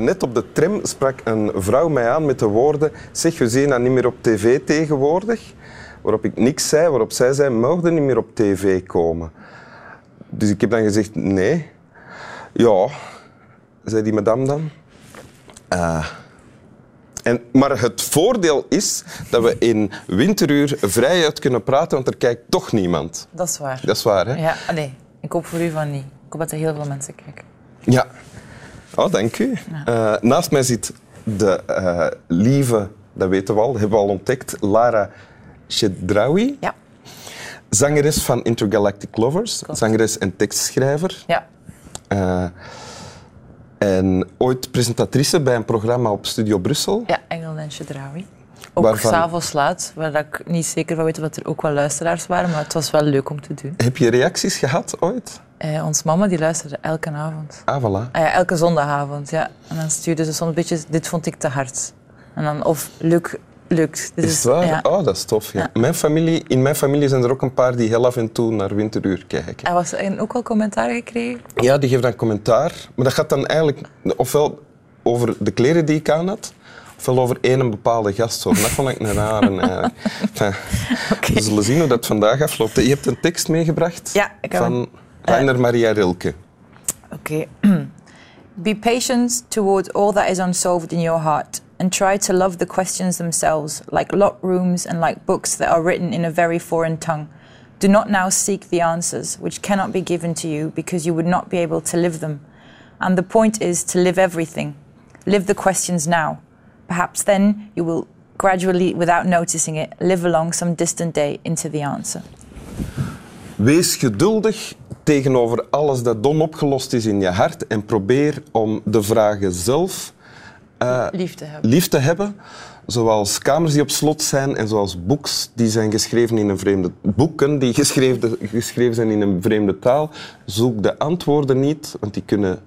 net op de tram sprak een vrouw mij aan met de woorden zeg, we zien dat niet meer op tv tegenwoordig. Waarop ik niks zei, waarop zij zei, mogen niet meer op tv komen. Dus ik heb dan gezegd, nee. Ja, zei die madame dan. Uh, en, maar het voordeel is dat we in winteruur vrijuit kunnen praten, want er kijkt toch niemand. Dat is waar. Dat is waar, hè? Ja, nee. Ik hoop voor u van niet. Ik hoop dat er heel veel mensen kijken. Ja. Oh, dank u. Uh, naast mij zit de uh, lieve, dat weten we al, hebben we al ontdekt, Lara Chedraoui. Ja. Zangeres van Intergalactic Lovers, Klopt. zangeres en tekstschrijver. Ja. Uh, en ooit presentatrice bij een programma op Studio Brussel. Ja, Engel en Chedraoui. Ook Waarvan- s'avonds laat, waar ik niet zeker van weet of er ook wel luisteraars waren, maar het was wel leuk om te doen. Heb je reacties gehad ooit? Eh, ons mama die luisterde elke avond. Ah, voilà. Ah ja, elke zondagavond, ja. En dan stuurde ze soms een beetje, dit vond ik te hard. En dan, of leuk, leuk. Dit Is het waar? Ja. Oh, dat is tof. Ja. Mijn familie, in mijn familie zijn er ook een paar die heel af en toe naar winteruur kijken. En was er ook al commentaar gekregen? Ja, die geven dan commentaar. Maar dat gaat dan eigenlijk ofwel over de kleren die ik aan had, ofwel over één bepaalde gast. Zo. Dat vond ik een rare. eigenlijk. Enfin, We zullen zien hoe dat vandaag afloopt. Je hebt een tekst meegebracht Ja, van Rainer Maria Rilke. Oké. Be patient toward all that is unsolved in your heart, and try to love the questions themselves, like locked rooms and like books that are written in a very foreign tongue. Do not now seek the answers, which cannot be given to you because you would not be able to live them. And the point is to live everything. Live the questions now. Perhaps then you will gradually, without noticing it, live along some distant day into the answer. Wees geduldig tegenover alles dat onopgelost is in je hart en probeer om de vragen zelf Lief te lief te hebben. Zoals kamers die op slot zijn en zoals boeks die zijn geschreven in een vreemde boeken die geschreven, geschreven zijn in een vreemde taal. Zoek de antwoorden niet, want die kunnen.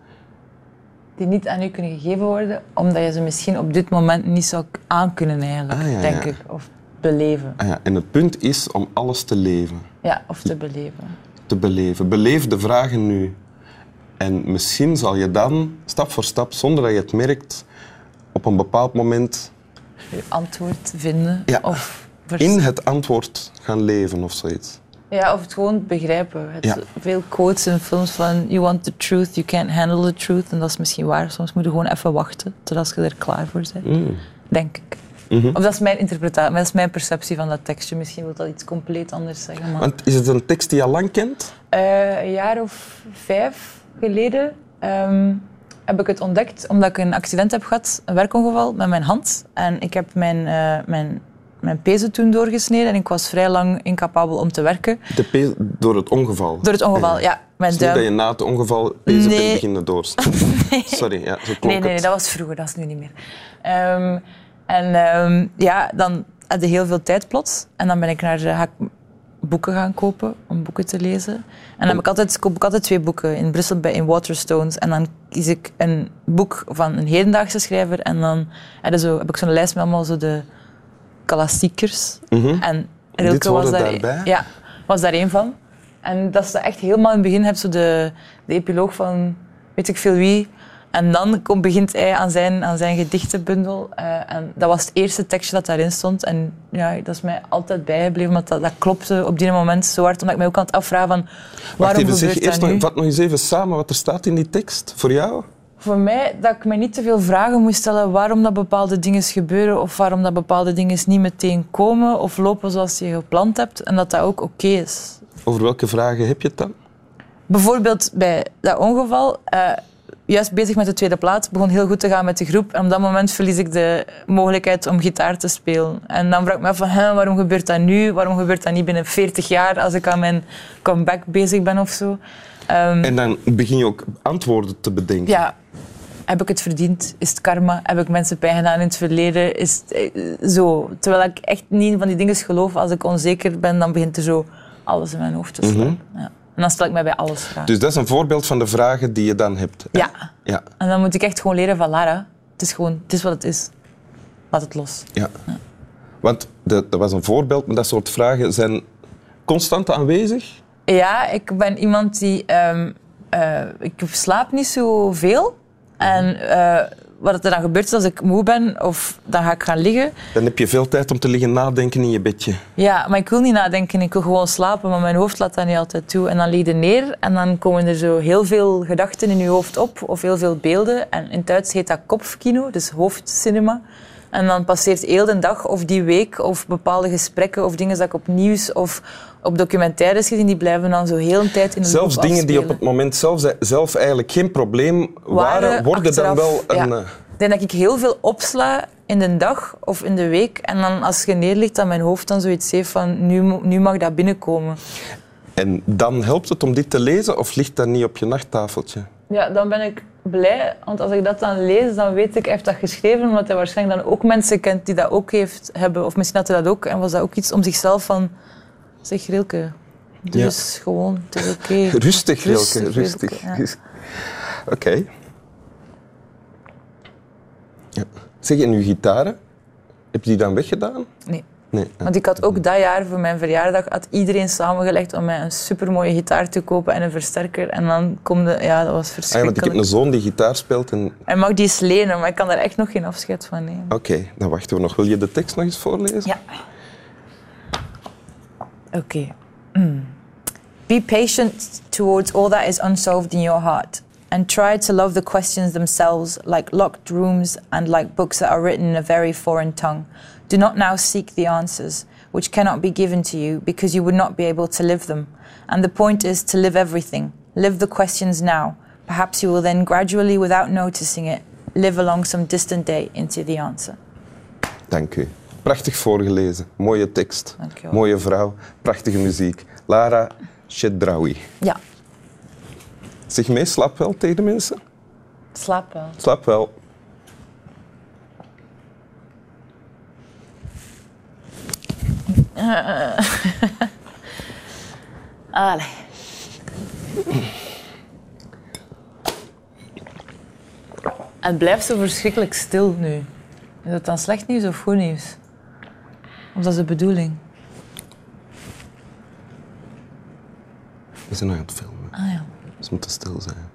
Die niet aan u kunnen gegeven worden, omdat je ze misschien op dit moment niet zou aankunnen eigenlijk, Ah, ja, denk ja. ik. Of beleven. Ah ja, en het punt is om alles te leven, Ja, of te beleven. te beleven. Beleef de vragen nu. En misschien zal je dan stap voor stap, zonder dat je het merkt, op een bepaald moment Uw antwoord vinden. Ja. Of, in het antwoord gaan leven of zoiets. Ja, of het gewoon begrijpen. Het, Ja. Veel quotes in films van you want the truth, you can't handle the truth. En dat is misschien waar. Soms moet je gewoon even wachten totdat je er klaar voor bent. Mm. Denk ik. Mhm. Of dat is mijn interpretatie, dat is mijn perceptie van dat tekstje. Misschien wil dat iets compleet anders zeggen. Maar... Want is het een tekst die je al lang kent? Eh, een jaar of vijf geleden ehm, heb ik het ontdekt omdat ik een accident heb gehad, een werkongeval met mijn hand. En ik heb mijn, eh, mijn, mijn pezen toen doorgesneden en ik was vrij lang incapabel om te werken. De pe- door het ongeval. Door het ongeval, ja. Mijn is niet dat duim. je na het ongeval bezig Nee. bent beginnen doorstaan. Sorry, ja, zo Nee, nee, nee, dat was vroeger, dat is nu niet meer. Ehm, en ehm, ja, dan had je heel veel tijd plots. En dan ben ik naar ga ik boeken gaan kopen om boeken te lezen. En dan heb ik altijd, koop ik altijd twee boeken in Brussel bij in Waterstones. En dan kies ik een boek van een hedendaagse schrijver. En dan heb, je zo, heb ik zo'n lijst met allemaal zo de klassiekers. Mhm. En Rilke was daar, daarbij? Ja, was daar één van. En dat is echt helemaal in het begin heb je de, de epiloog van weet ik veel wie. En dan komt, begint hij aan zijn, aan zijn gedichtenbundel. eh, en dat was het eerste tekstje dat daarin stond. En ja, dat is mij altijd bijgebleven, want dat, dat klopte op die moment zo hard. Omdat ik mij ook aan het afvragen van, Wacht waarom even, zeg gebeurt eerst nu? nog, vat nog eens even samen wat er staat in die tekst voor jou. Voor mij, dat ik me niet te veel vragen moest stellen waarom dat bepaalde dingen gebeuren of waarom dat bepaalde dingen niet meteen komen of lopen zoals je gepland hebt. En dat dat ook oké is. Over welke vragen heb je het dan? Bijvoorbeeld bij dat ongeval, eh, juist bezig met de tweede plaat, begon heel goed te gaan met de groep. En op dat moment verlies ik de mogelijkheid om gitaar te spelen. En dan vraag ik me af van, waarom gebeurt dat nu? Waarom gebeurt dat niet binnen 40 jaar als ik aan mijn comeback bezig ben of zo? Ehm, En dan begin je ook antwoorden te bedenken. ja, heb ik het verdiend? Is het karma? Heb ik mensen pijn gedaan in het verleden? Is het, eh, zo. Terwijl ik echt niet van die dingen geloof. Als ik onzeker ben, dan begint er zo alles in mijn hoofd te slaan. Ja. En dan stel ik mij bij alles vragen. Dus dat is een voorbeeld van de vragen die je dan hebt. hè? Ja. Ja, En dan moet ik echt gewoon leren van Lara. Het is gewoon, het is wat het is. Laat het los. ja. Want dat, dat was een voorbeeld, maar dat soort vragen zijn constant aanwezig. Ja, ik ben iemand die... ehm, eh, ik slaap niet zoveel. En eh, wat er dan gebeurt is als ik moe ben of dan ga ik gaan liggen. Dan heb je veel tijd om te liggen nadenken in je bedje. Ja, maar ik wil niet nadenken, ik wil gewoon slapen, maar mijn hoofd laat dat niet altijd toe. En dan lig je neer en dan komen er zo heel veel gedachten in je hoofd op, of heel veel beelden. En in het Duits heet dat kopfkino, dus hoofdcinema. En dan passeert heel de dag of die week of bepaalde gesprekken of dingen dat ik op nieuws of op documentaires gezien, die blijven dan zo heel een tijd in de Zelfs dingen die op het moment zelf, zelf eigenlijk geen probleem waren, worden dan wel een... Ja. eh, Ik denk dat ik heel veel opsla in de dag of in de week. En dan als je neerligt, dat mijn hoofd dan zoiets heeft van nu, nu mag dat binnenkomen. En dan helpt het om dit te lezen of ligt dat niet op je nachttafeltje? Ja, dan ben ik blij. Want als ik dat dan lees, dan weet ik, hij heeft dat geschreven omdat hij waarschijnlijk dan ook mensen kent die dat ook heeft, hebben. Of misschien had hij dat ook. En was dat ook iets om zichzelf van... Zeg, Rilke, Ja. eens gewoon. Het is oké. Rustig, Rilke, Rustig, rustig. Rilke, ja. Rust- Oké. Ja. Zeg, en uw gitaren, heb je die dan weggedaan? Nee. Nee. Want ik had ook dat jaar voor mijn verjaardag had iedereen samengelegd om mij een supermooie gitaar te kopen en een versterker. En dan kom de, ja, dat was Ah, ja, want verschrikkelijk. ik heb een zoon die gitaar speelt en... Hij mag die eens lenen, maar ik kan daar echt nog geen afscheid van nemen. Oké, dan wachten we nog. Wil je de tekst nog eens voorlezen? Ja. Oké. Mm. Be patient towards all that is unsolved in your heart. And try to love the questions themselves like locked rooms and like books that are written in a very foreign tongue. Do not now seek the answers, which cannot be given to you because you would not be able to live them. And the point is to live everything. Live the questions now. Perhaps you will then gradually, without noticing it, live along some distant day into the answer. Dank u. Prachtig voorgelezen. Mooie tekst. Dank je wel. Mooie vrouw. Prachtige muziek. Lara Chedraoui. Ja, Zeg mee, slaap wel tegen de mensen. slaap wel. Slaap wel. Allee. Het blijft zo verschrikkelijk stil nu. Is dat dan slecht nieuws of goed nieuws? Of dat is de bedoeling? We zijn nog aan het filmen. Jsme to styl zajet.